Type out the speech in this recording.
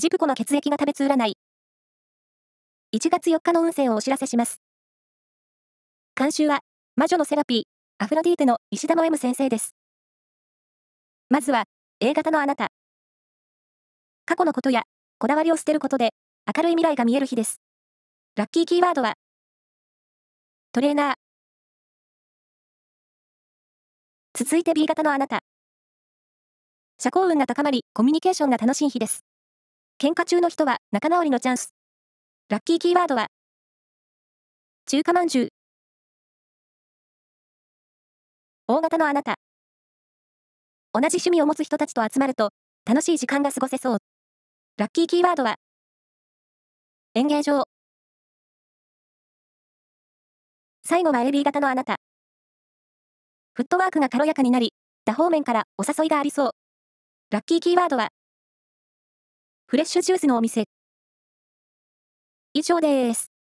ジプコの血液が食べつ占い。1月4日の運勢をお知らせします。監修は、魔女のセラピー、アフロディーテの石田の M 先生です。まずは、A 型のあなた。過去のことや、こだわりを捨てることで、明るい未来が見える日です。ラッキーキーワードは、トレーナー。続いて B 型のあなた。社交運が高まり、コミュニケーションが楽しい日です。喧嘩中の人は仲直りのチャンス。ラッキーキーワードは、中華まんじゅう。大型のあなた。同じ趣味を持つ人たちと集まると、楽しい時間が過ごせそう。ラッキーキーワードは、演芸場。最後は AB 型のあなた。フットワークが軽やかになり、多方面からお誘いがありそう。ラッキーキーワードは、フレッシュジュースのお店。以上です。